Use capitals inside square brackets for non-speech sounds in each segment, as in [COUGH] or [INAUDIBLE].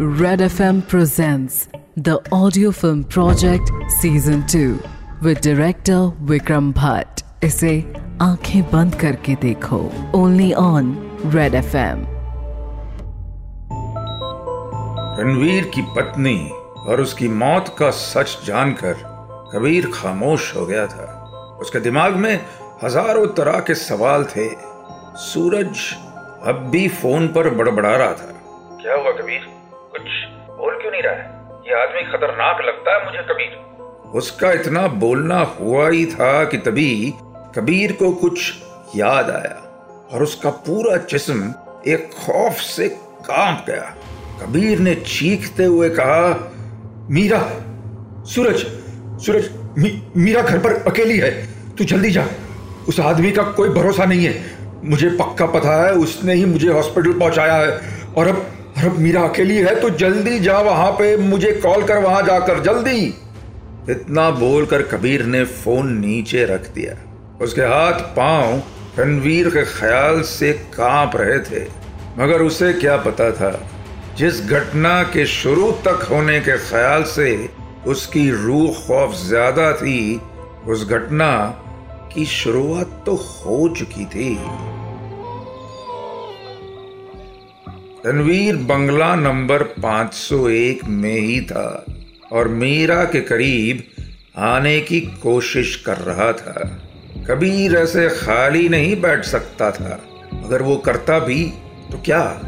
Red FM presents the audio film project season 2 with director Vikram Bhatt. इसे आँखें बंद करके देखो। Only on Red FM Ranveer की पत्नी और उसकी मौत का सच जानकर कबीर खामोश हो गया था। उसके दिमाग में हज़ारों तरह के सवाल थे। सूरज अब भी फ़ोन पर बड़बड़ा रहा था। क्या हुआ कबीर? कुछ बोल क्यों नहीं रहा है? ये आदमी खतरनाक लगता है मुझे कबीर। उसका इतना बोलना हुआ ही था कि तभी कबीर को कुछ याद आया और उसका पूरा जिस्म एक खौफ से काँप गया। कबीर ने चीखते हुए कहा मीरा सूरज सूरज मी, मीरा घर पर अकेली है। तू जल्दी जा। उस आदमी का कोई भरोसा नहीं है। मुझे पक्का पता है उसने ही मुझे हॉस्पिटल पहुँचाया है और अब अब मीरा अकेली है तो जल्दी जा वहाँ पे, मुझे कॉल कर वहाँ जाकर, जल्दी। इतना बोलकर कबीर ने फ़ोन नीचे रख दिया। उसके हाथ पाँव रणवीर के ख्याल से काँप रहे थे, मगर उसे क्या पता था, जिस घटना के शुरू तक होने के ख्याल से उसकी रूह खौफ ज़्यादा थी, उस घटना की शुरुआत तो हो चुकी थी। रणवीर बंगला नंबर 501 में ही था और मीरा के करीब आने की कोशिश कर रहा था। कबीर ऐसे खाली नहीं बैठ सकता था। अगर वो करता भी तो क्या?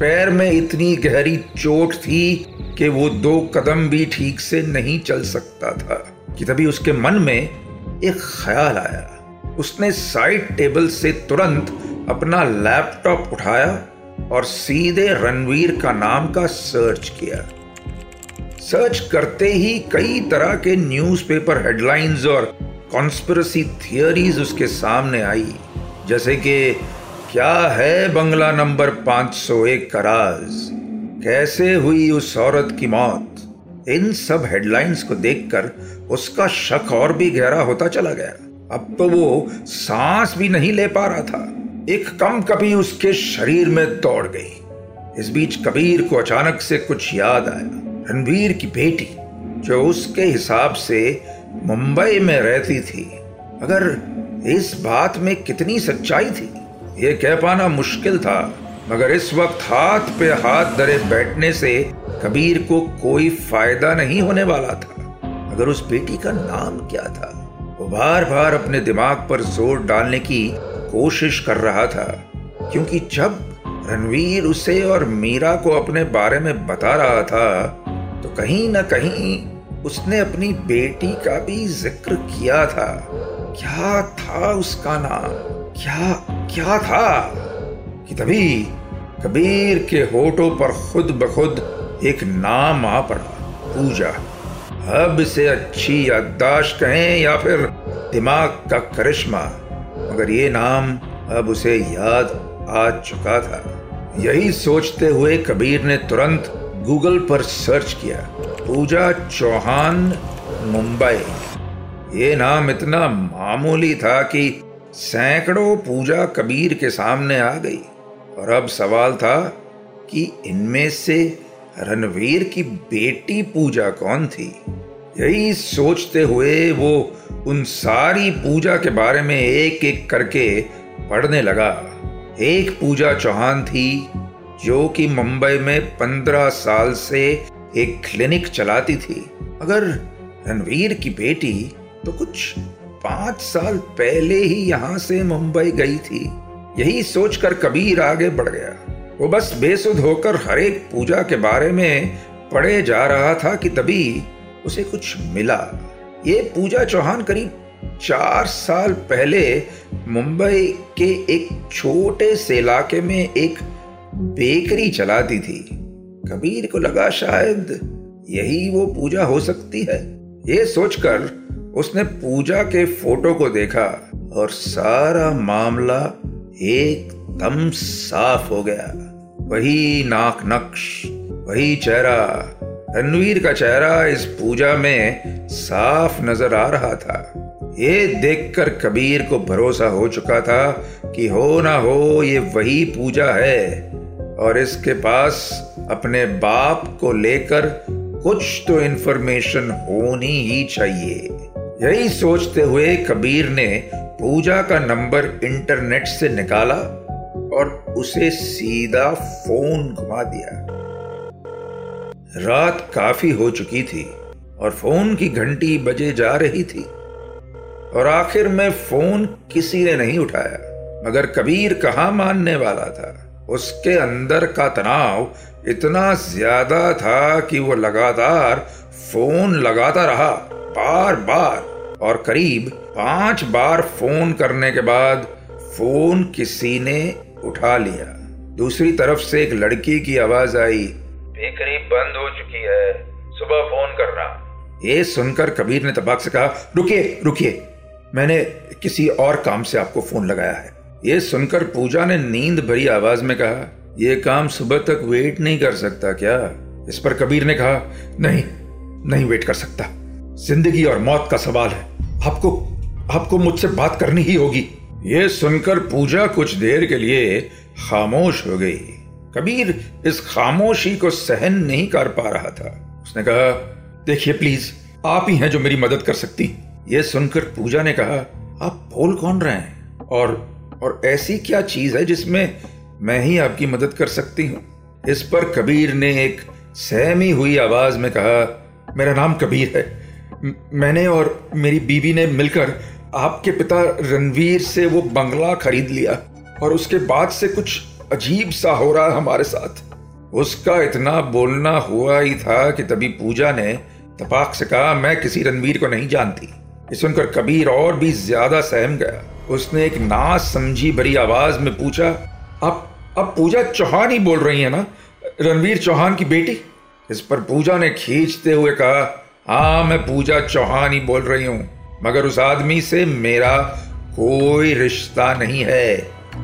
पैर में इतनी गहरी चोट थी कि वो दो कदम भी ठीक से नहीं चल सकता था कि तभी उसके मन में एक ख्याल आया। उसने साइड टेबल से तुरंत अपना लैपटॉप उठाया और सीधे रणवीर का नाम का सर्च किया। सर्च करते ही कई तरह के न्यूज़पेपर हेडलाइंस और कॉन्स्पिरसी थियरीज उसके सामने आई। जैसे कि, क्या है बंगला नंबर 501 का राज कैसे हुई उस औरत की मौत? इन सब हेडलाइंस को देखकर उसका शक और भी गहरा होता चला गया। अब तो वो सांस भी नहीं ले पा रहा था। एक कम कभी उसके शरीर में दौड़ गई। इस बीच कबीर को अचानक से कुछ याद आया। रणवीर की बेटी, जो उसके हिसाब से मुंबई में रहती थी। अगर इस बात में कितनी सच्चाई थी, ये कह पाना मुश्किल था। मगर इस वक्त हाथ पे हाथ धरे बैठने से कबीर को कोई फ़ायदा नहीं होने वाला था। अगर उस बेटी का नाम क्या था, वो बार बार अपने दिमाग पर ज़ोर डालने की कोशिश कर रहा था, क्योंकि जब रणवीर उसे और मीरा को अपने बारे में बता रहा था तो कहीं ना कहीं उसने अपनी बेटी का भी ज़िक्र किया था। क्या था उसका नाम? क्या क्या था? कि तभी कबीर के होठों पर खुद ब खुद एक नाम आ पड़ा, पूजा। अब इसे अच्छी याददाश्त कहें या फिर दिमाग का करिश्मा मगर ये नाम अब उसे याद आ चुका था। यही सोचते हुए कबीर ने तुरंत गूगल पर सर्च किया। पूजा चौहान, मुंबई। ये नाम इतना मामूली था कि सैकड़ों पूजा कबीर के सामने आ गई। और अब सवाल था कि इनमें से रणवीर की बेटी पूजा कौन थी? यही सोचते हुए वो उन सारी पूजा के बारे में एक एक करके पढ़ने लगा। एक पूजा चौहान थी, जो कि मुंबई में पंद्रह साल से एक क्लिनिक चलाती थी। अगर रणवीर की बेटी तो कुछ पाँच साल पहले ही यहाँ से मुंबई गई थी। यही सोचकर कबीर आगे बढ़ गया। वो बस बेसुध होकर हर एक पूजा के बारे में पढ़े जा रहा था कि तभी उसे कुछ मिला। ये पूजा चौहान करीब चार साल पहले मुंबई के एक छोटे से इलाके में एक बेकरी चलाती थी। कबीर को लगा शायद यही वो पूजा हो सकती है। ये सोचकर उसने पूजा के फ़ोटो को देखा और सारा मामला एकदम साफ़ हो गया। वही नाक नक्श, वही चेहरा रणवीर का चेहरा इस पूजा में साफ़ नज़र आ रहा था। ये देखकर कबीर को भरोसा हो चुका था कि हो ना हो, ये वही पूजा है। और इसके पास अपने बाप को लेकर कुछ तो इन्फॉर्मेशन होनी ही चाहिए। यही सोचते हुए कबीर ने पूजा का नंबर इंटरनेट से निकाला और उसे सीधा फ़ोन घुमा दिया। रात काफ़ी हो चुकी थी और फ़ोन की घंटी बजे जा रही थी। और आखिर में फ़ोन किसी ने नहीं उठाया, मगर कबीर कहा मानने वाला था? उसके अंदर का तनाव इतना ज़्यादा था कि वो लगातार फ़ोन लगाता रहा, बार बार। और करीब पाँच बार फ़ोन करने के बाद फ़ोन किसी ने उठा लिया। दूसरी तरफ़ से एक लड़की की आवाज़ आई करीब बंद हो चुकी है। सुबह फ़ोन करना। ये सुनकर कबीर ने तबाक से कहा, रुकिए रुकिए। मैंने किसी और काम से आपको फ़ोन लगाया है। ये सुनकर पूजा ने नींद भरी आवाज़ में कहा यह काम सुबह तक वेट नहीं कर सकता क्या? इस पर कबीर ने कहा, नहीं नहीं वेट कर सकता। ज़िंदगी और मौत का सवाल है। आपको आपको मुझसे बात करनी ही होगी। ये सुनकर पूजा कुछ देर के लिए खामोश हो गई। कबीर इस खामोशी को सहन नहीं कर पा रहा था। उसने कहा, देखिए प्लीज़ आप ही हैं जो मेरी मदद कर सकती ये सुनकर पूजा ने कहा, आप बोल कौन रहे हैं? और और ऐसी क्या चीज़ है जिसमें मैं ही आपकी मदद कर सकती हूँ? इस पर कबीर ने एक सहमी हुई आवाज़ में कहा, मेरा नाम कबीर है। मैंने और मेरी बीवी ने मिलकर आपके पिता रणवीर से वो बंगला खरीद लिया और उसके बाद से कुछ अजीब सा हो रहा हमारे साथ। उसका इतना बोलना हुआ ही था कि तभी पूजा ने तपाक से कहा, मैं किसी रणवीर को नहीं जानती। ये सुनकर कबीर और भी ज़्यादा सहम गया। उसने एक ना समझी भरी आवाज़ में पूछा अब अब पूजा चौहान ही बोल रही है ना? रणवीर चौहान की बेटी? इस पर पूजा ने खींचते हुए कहा हाँ मैं पूजा चौहान ही बोल रही हूँ। मगर उस आदमी से मेरा कोई रिश्ता नहीं है।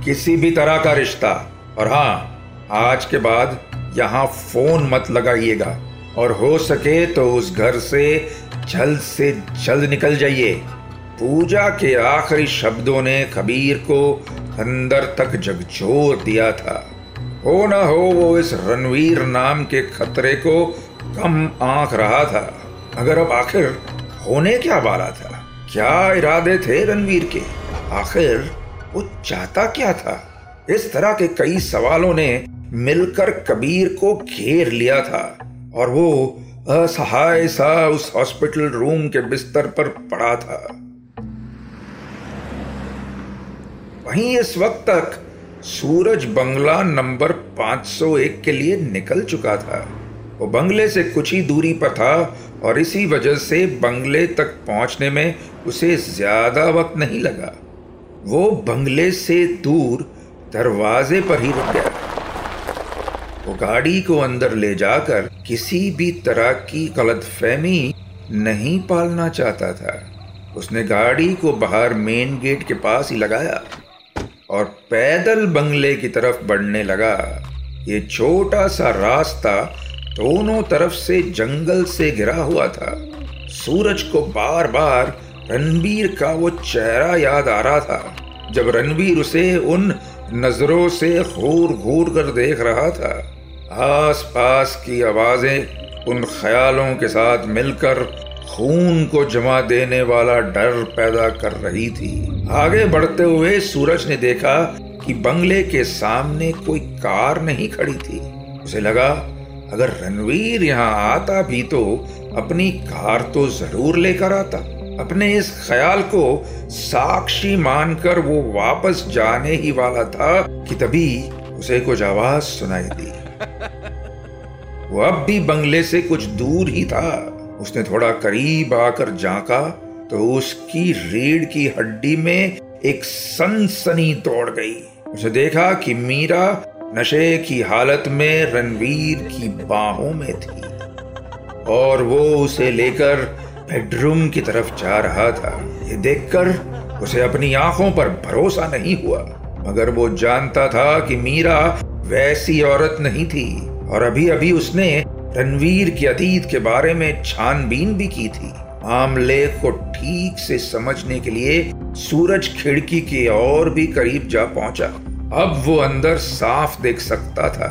किसी भी तरह का रिश्ता। और हाँ आज के बाद यहाँ फ़ोन मत लगाइएगा और हो सके तो उस घर से जल्द से जल्द निकल जाइए। पूजा के आखिरी शब्दों ने कबीर को अंदर तक झकझोर दिया था। हो ना हो, वो इस रणवीर नाम के खतरे को कम आँख रहा था। अगर अब आखिर होने क्या वाला था? क्या इरादे थे रणवीर के? आखिर वो चाहता क्या था? इस तरह के कई सवालों ने मिलकर कबीर को घेर लिया था और वो असहाय सा उस हॉस्पिटल रूम के बिस्तर पर पड़ा था। वहीं इस वक्त तक सूरज बंगला नंबर 501 के लिए निकल चुका था। वो बंगले से कुछ ही दूरी पर था और इसी वजह से बंगले तक पहुँचने में उसे ज़्यादा वक्त नहीं लगा। वो बंगले से दूर दरवाजे पर ही रुक गया। वो गाड़ी को अंदर ले जाकर किसी भी तरह की गलतफहमी नहीं पालना चाहता था। उसने गाड़ी को बाहर मेन गेट के पास ही लगाया और पैदल बंगले की तरफ़ बढ़ने लगा। ये छोटा सा रास्ता दोनों तरफ़ से जंगल से घिरा हुआ था। सूरज को बार बार रणबीर का वो चेहरा याद आ रहा था। जब रणबीर उसे उन नज़रों से घूर घूर कर देख रहा था। आस पास की आवाज़ें उन ख्यालों के साथ मिलकर खून को जमा देने वाला डर पैदा कर रही थी। आगे बढ़ते हुए सूरज ने देखा कि बंगले के सामने कोई कार नहीं खड़ी थी। उसे लगा, अगर रणवीर यहाँ आता भी तो अपनी कार तो ज़रूर लेकर आता। अपने इस ख्याल को साक्षी मानकर वो वापस जाने ही वाला था कि तभी उसे कुछ आवाज़ सुनाई दी। [LAUGHS] वो अब भी बंगले से कुछ दूर ही था। उसने थोड़ा करीब आकर झांका तो उसकी रीढ़ की हड्डी में एक सनसनी दौड़ गई। उसे देखा कि मीरा नशे की हालत में रणवीर की बाहों में थी और वो उसे लेकर बेडरूम की तरफ़ जा रहा था। ये देखकर उसे अपनी आँखों पर भरोसा नहीं हुआ, मगर वो जानता था कि मीरा वैसी औरत नहीं थी, और अभी अभी उसने रणवीर के अतीत के बारे में छानबीन भी की थी। मामले को ठीक से समझने के लिए सूरज खिड़की के और भी करीब जा पहुँचा। अब वो अंदर साफ़ देख सकता था,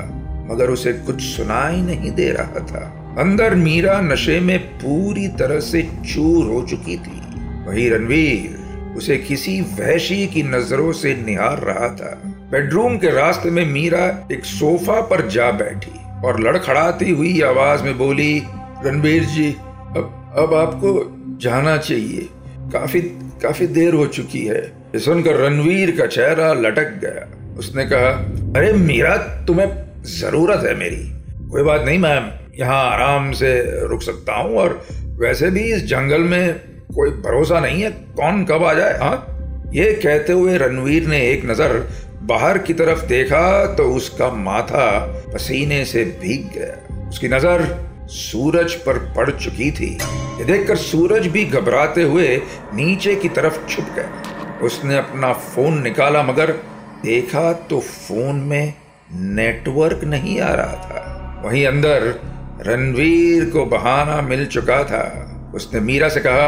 मगर उसे कुछ सुनाई नहीं दे रहा था। अंदर मीरा नशे में पूरी तरह से चूर हो चुकी थी। वही रणवीर, उसे किसी वहशी की नज़रों से निहार रहा था। बेडरूम के रास्ते में मीरा एक सोफा पर जा बैठी और लड़खड़ाती हुई आवाज़ में बोली रणबीर जी, अब अब आपको जाना चाहिए। काफ़ी काफ़ी देर हो चुकी है। सुनकर रणवीर का चेहरा लटक गया। उसने कहा, अरे मीरा, तुम्हें ज़रूरत है मेरी। कोई बात नहीं, मैम। यहाँ आराम से रुक सकता हूँ और वैसे भी इस जंगल में कोई भरोसा नहीं है, कौन कब आ जाए हाँ? ये कहते हुए रणवीर ने एक नज़र बाहर की तरफ़ देखा तो उसका माथा पसीने से भीग गया। उसकी नज़र सूरज पर पड़ चुकी थी। ये देखकर सूरज भी घबराते हुए नीचे की तरफ़ छुप गया। उसने अपना फ़ोन निकाला, मगर देखा तो फ़ोन में नेटवर्क नहीं आ रहा था। वहीं अंदर रणवीर को बहाना मिल चुका था। उसने मीरा से कहा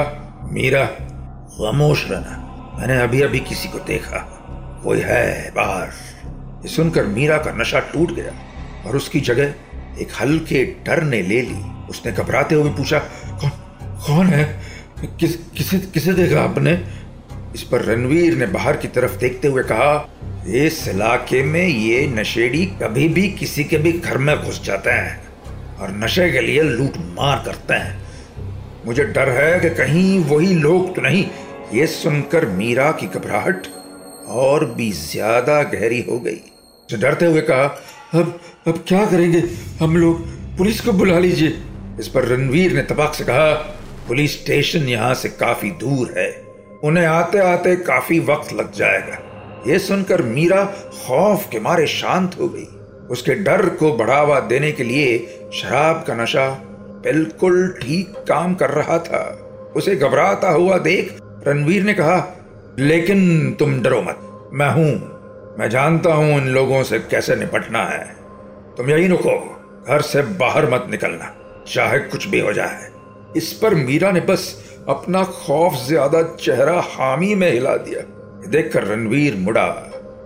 मीरा, खामोश रहना। मैंने अभी अभी किसी को देखा। कोई है बाहर ये सुनकर मीरा का नशा टूट गया और उसकी जगह एक हल्के डर ने ले ली। उसने घबराते हुए पूछा, कौन कौन है? किस, किसे किसे देखा आपने? इस पर रणवीर ने बाहर की तरफ़ देखते हुए कहा, इस इलाके में ये नशेड़ी कभी भी किसी के भी घर में घुस जाते हैं और नशे के लिए लूट मार करते हैं। मुझे डर है कि कहीं वही लोग तो नहीं। ये सुनकर मीरा की घबराहट और भी ज़्यादा गहरी हो गई। तो डरते हुए कहा, अब अब क्या करेंगे? हम लोग पुलिस को बुला लीजिए। इस पर रणवीर ने तबाक से कहा, पुलिस स्टेशन यहाँ से काफ़ी दूर है। उन्हें आते आते काफ़ी वक्त लग जाएगा। ये सुनकर मीरा खौफ के मारे शांत हो गई। उसके डर को बढ़ावा देने के लिए शराब का नशा बिल्कुल ठीक काम कर रहा था। उसे घबराता हुआ देख रणवीर ने कहा, लेकिन तुम डरो मत। मैं हूँ। मैं जानता हूँ इन लोगों से कैसे निपटना है। तुम यही रुको। घर से बाहर मत निकलना। चाहे कुछ भी हो जाए। इस पर मीरा ने बस अपना खौफ ज़्यादा चेहरा हामी में हिला दिया। देखकर रणवीर मुड़ा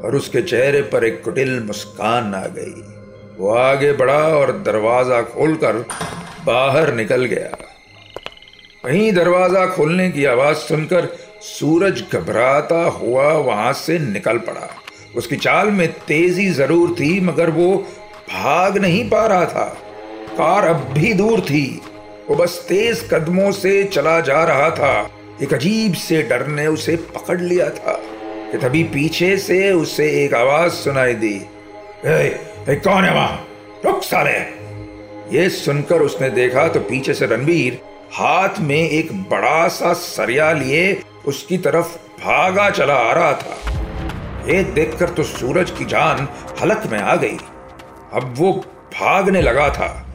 और उसके चेहरे पर एक कुटिल मुस्कान आ गई। वो आगे बढ़ा और दरवाज़ा खोलकर बाहर निकल गया। वहीं दरवाज़ा खोलने की आवाज़ सुनकर सूरज घबराता हुआ वहाँ से निकल पड़ा। उसकी चाल में तेज़ी ज़रूर थी मगर वो भाग नहीं पा रहा था। कार अब भी दूर थी। वो बस तेज कदमों से चला जा रहा था। एक अजीब से डर ने उसे पकड़ लिया था। कि तभी पीछे से उसे एक आवाज़ सुनाई दी। ए, ए, कौन है वहाँ? रुक साले! ये सुनकर उसने देखा तो पीछे से रणबीर हाथ में एक बड़ा सा सरिया लिए उसकी तरफ़ भागा चला आ रहा था। ये देखकर तो सूरज की जान हलक में आ गई। अब वो भागने लगा था।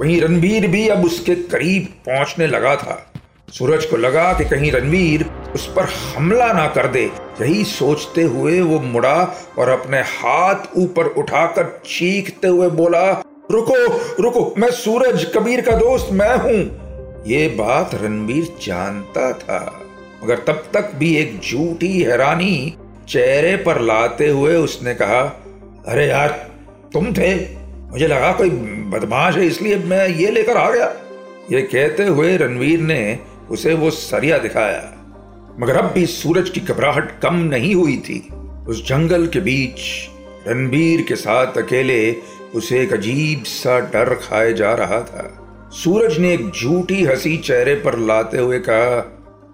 वहीं रणवीर भी अब उसके करीब पहुँचने लगा था। सूरज को लगा कि कहीं रणवीर उस पर हमला ना कर दे। यही सोचते हुए वो मुड़ा और अपने हाथ ऊपर उठाकर चीखते हुए बोला रुको रुको, मैं सूरज कबीर का दोस्त, मैं हूँ। ये बात रणवीर जानता था, मगर तब तक भी एक झूठी हैरानी चेहरे पर लाते हुए उसने कहा, अरे यार, तुम थे। मुझे लगा कोई बदमाश है, इसलिए मैं ये लेकर आ गया। ये कहते हुए रणवीर ने उसे वो सरिया दिखाया, मगर अब भी सूरज की घबराहट कम नहीं हुई थी। उस जंगल के बीच रणबीर के साथ अकेले उसे एक अजीब सा डर खाए जा रहा था। सूरज ने एक झूठी हँसी चेहरे पर लाते हुए कहा,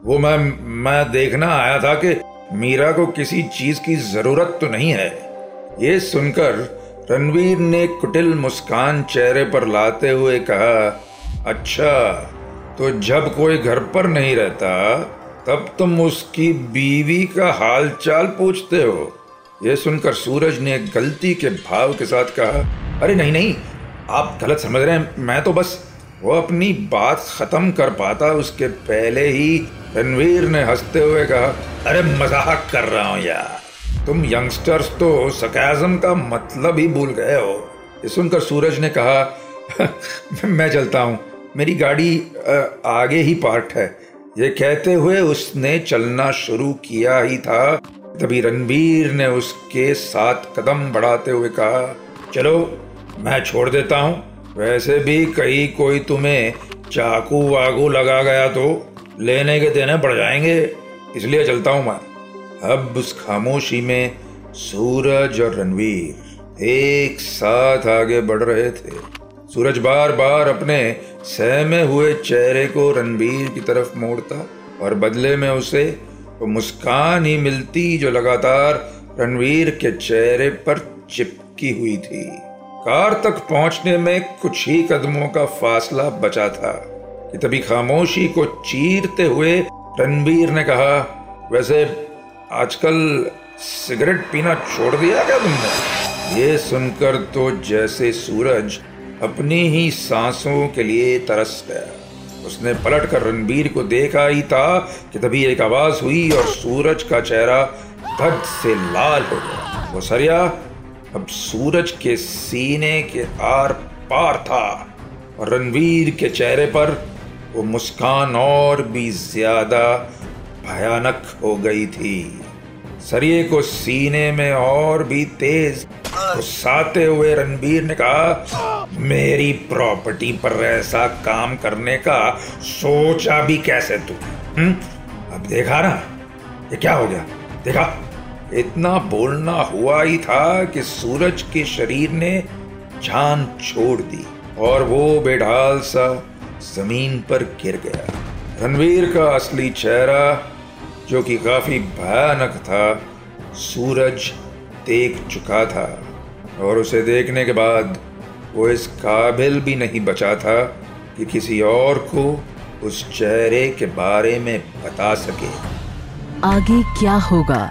वो मैं मैं देखना आया था कि मीरा को किसी चीज़ की ज़रूरत तो नहीं है। ये सुनकर रणवीर ने कुटिल मुस्कान चेहरे पर लाते हुए कहा अच्छा तो जब कोई घर पर नहीं रहता, तब तुम उसकी बीवी का हाल चाल पूछते हो? यह सुनकर सूरज ने गलती के भाव के साथ कहा अरे नहीं नहीं, आप गलत समझ रहे हैं। मैं तो बस वो अपनी बात खत्म कर पाता, उसके पहले ही रणवीर ने हँसते हुए कहा, अरे मज़ाक कर रहा हूँ यार। तुम यंगस्टर्स तो सकाजम का मतलब ही भूल गए हो। ये सुनकर सूरज ने कहा, [LAUGHS] मैं चलता हूँ। मेरी गाड़ी आगे ही पार्ट है। ये कहते हुए उसने चलना शुरू किया ही था। तभी रणबीर ने उसके साथ कदम बढ़ाते हुए कहा, चलो मैं छोड़ देता हूँ। वैसे भी कहीं कोई तुम्हें चाकू वाकू लगा गया तो लेने के देने पड़ जाएँगे। इसलिए चलता हूँ मैं। अब उस खामोशी में सूरज और रणवीर एक साथ आगे बढ़ रहे थे। सूरज बार बार अपने सहमे हुए चेहरे को रणबीर की तरफ़ मोड़ता और बदले में उसे वो मुस्कान ही मिलती जो लगातार रणवीर के चेहरे पर चिपकी हुई थी। कार तक पहुँचने में कुछ ही कदमों का फासला बचा था कि तभी खामोशी को चीरते हुए रणबीर ने कहा, वैसे आजकल सिगरेट पीना छोड़ दिया क्या तुमने? ये सुनकर तो जैसे सूरज अपनी ही सांसों के लिए तरस गया। उसने पलट कर रणबीर को देखा ही था कि तभी एक आवाज़ हुई और सूरज का चेहरा धड़ से लाल हो गया। वो सरिया अब सूरज के सीने के आर पार था, और रणवीर के चेहरे पर वो मुस्कान और भी ज़्यादा भयानक हो गई थी। सरिये को सीने में और भी तेज गुस्साते हुए रणबीर ने कहा, मेरी प्रॉपर्टी पर ऐसा काम करने का सोचा भी कैसे तू? हम्म? अब देखा ना, ये क्या हो गया? देखा? इतना बोलना हुआ ही था कि सूरज के शरीर ने जान छोड़ दी और वो बेढाल सा ज़मीन पर गिर गया। रणवीर का असली चेहरा, जो कि काफ़ी भयानक था, सूरज देख चुका था और उसे देखने के बाद वो इस काबिल भी नहीं बचा था कि किसी और को उस चेहरे के बारे में बता सके। आगे क्या होगा?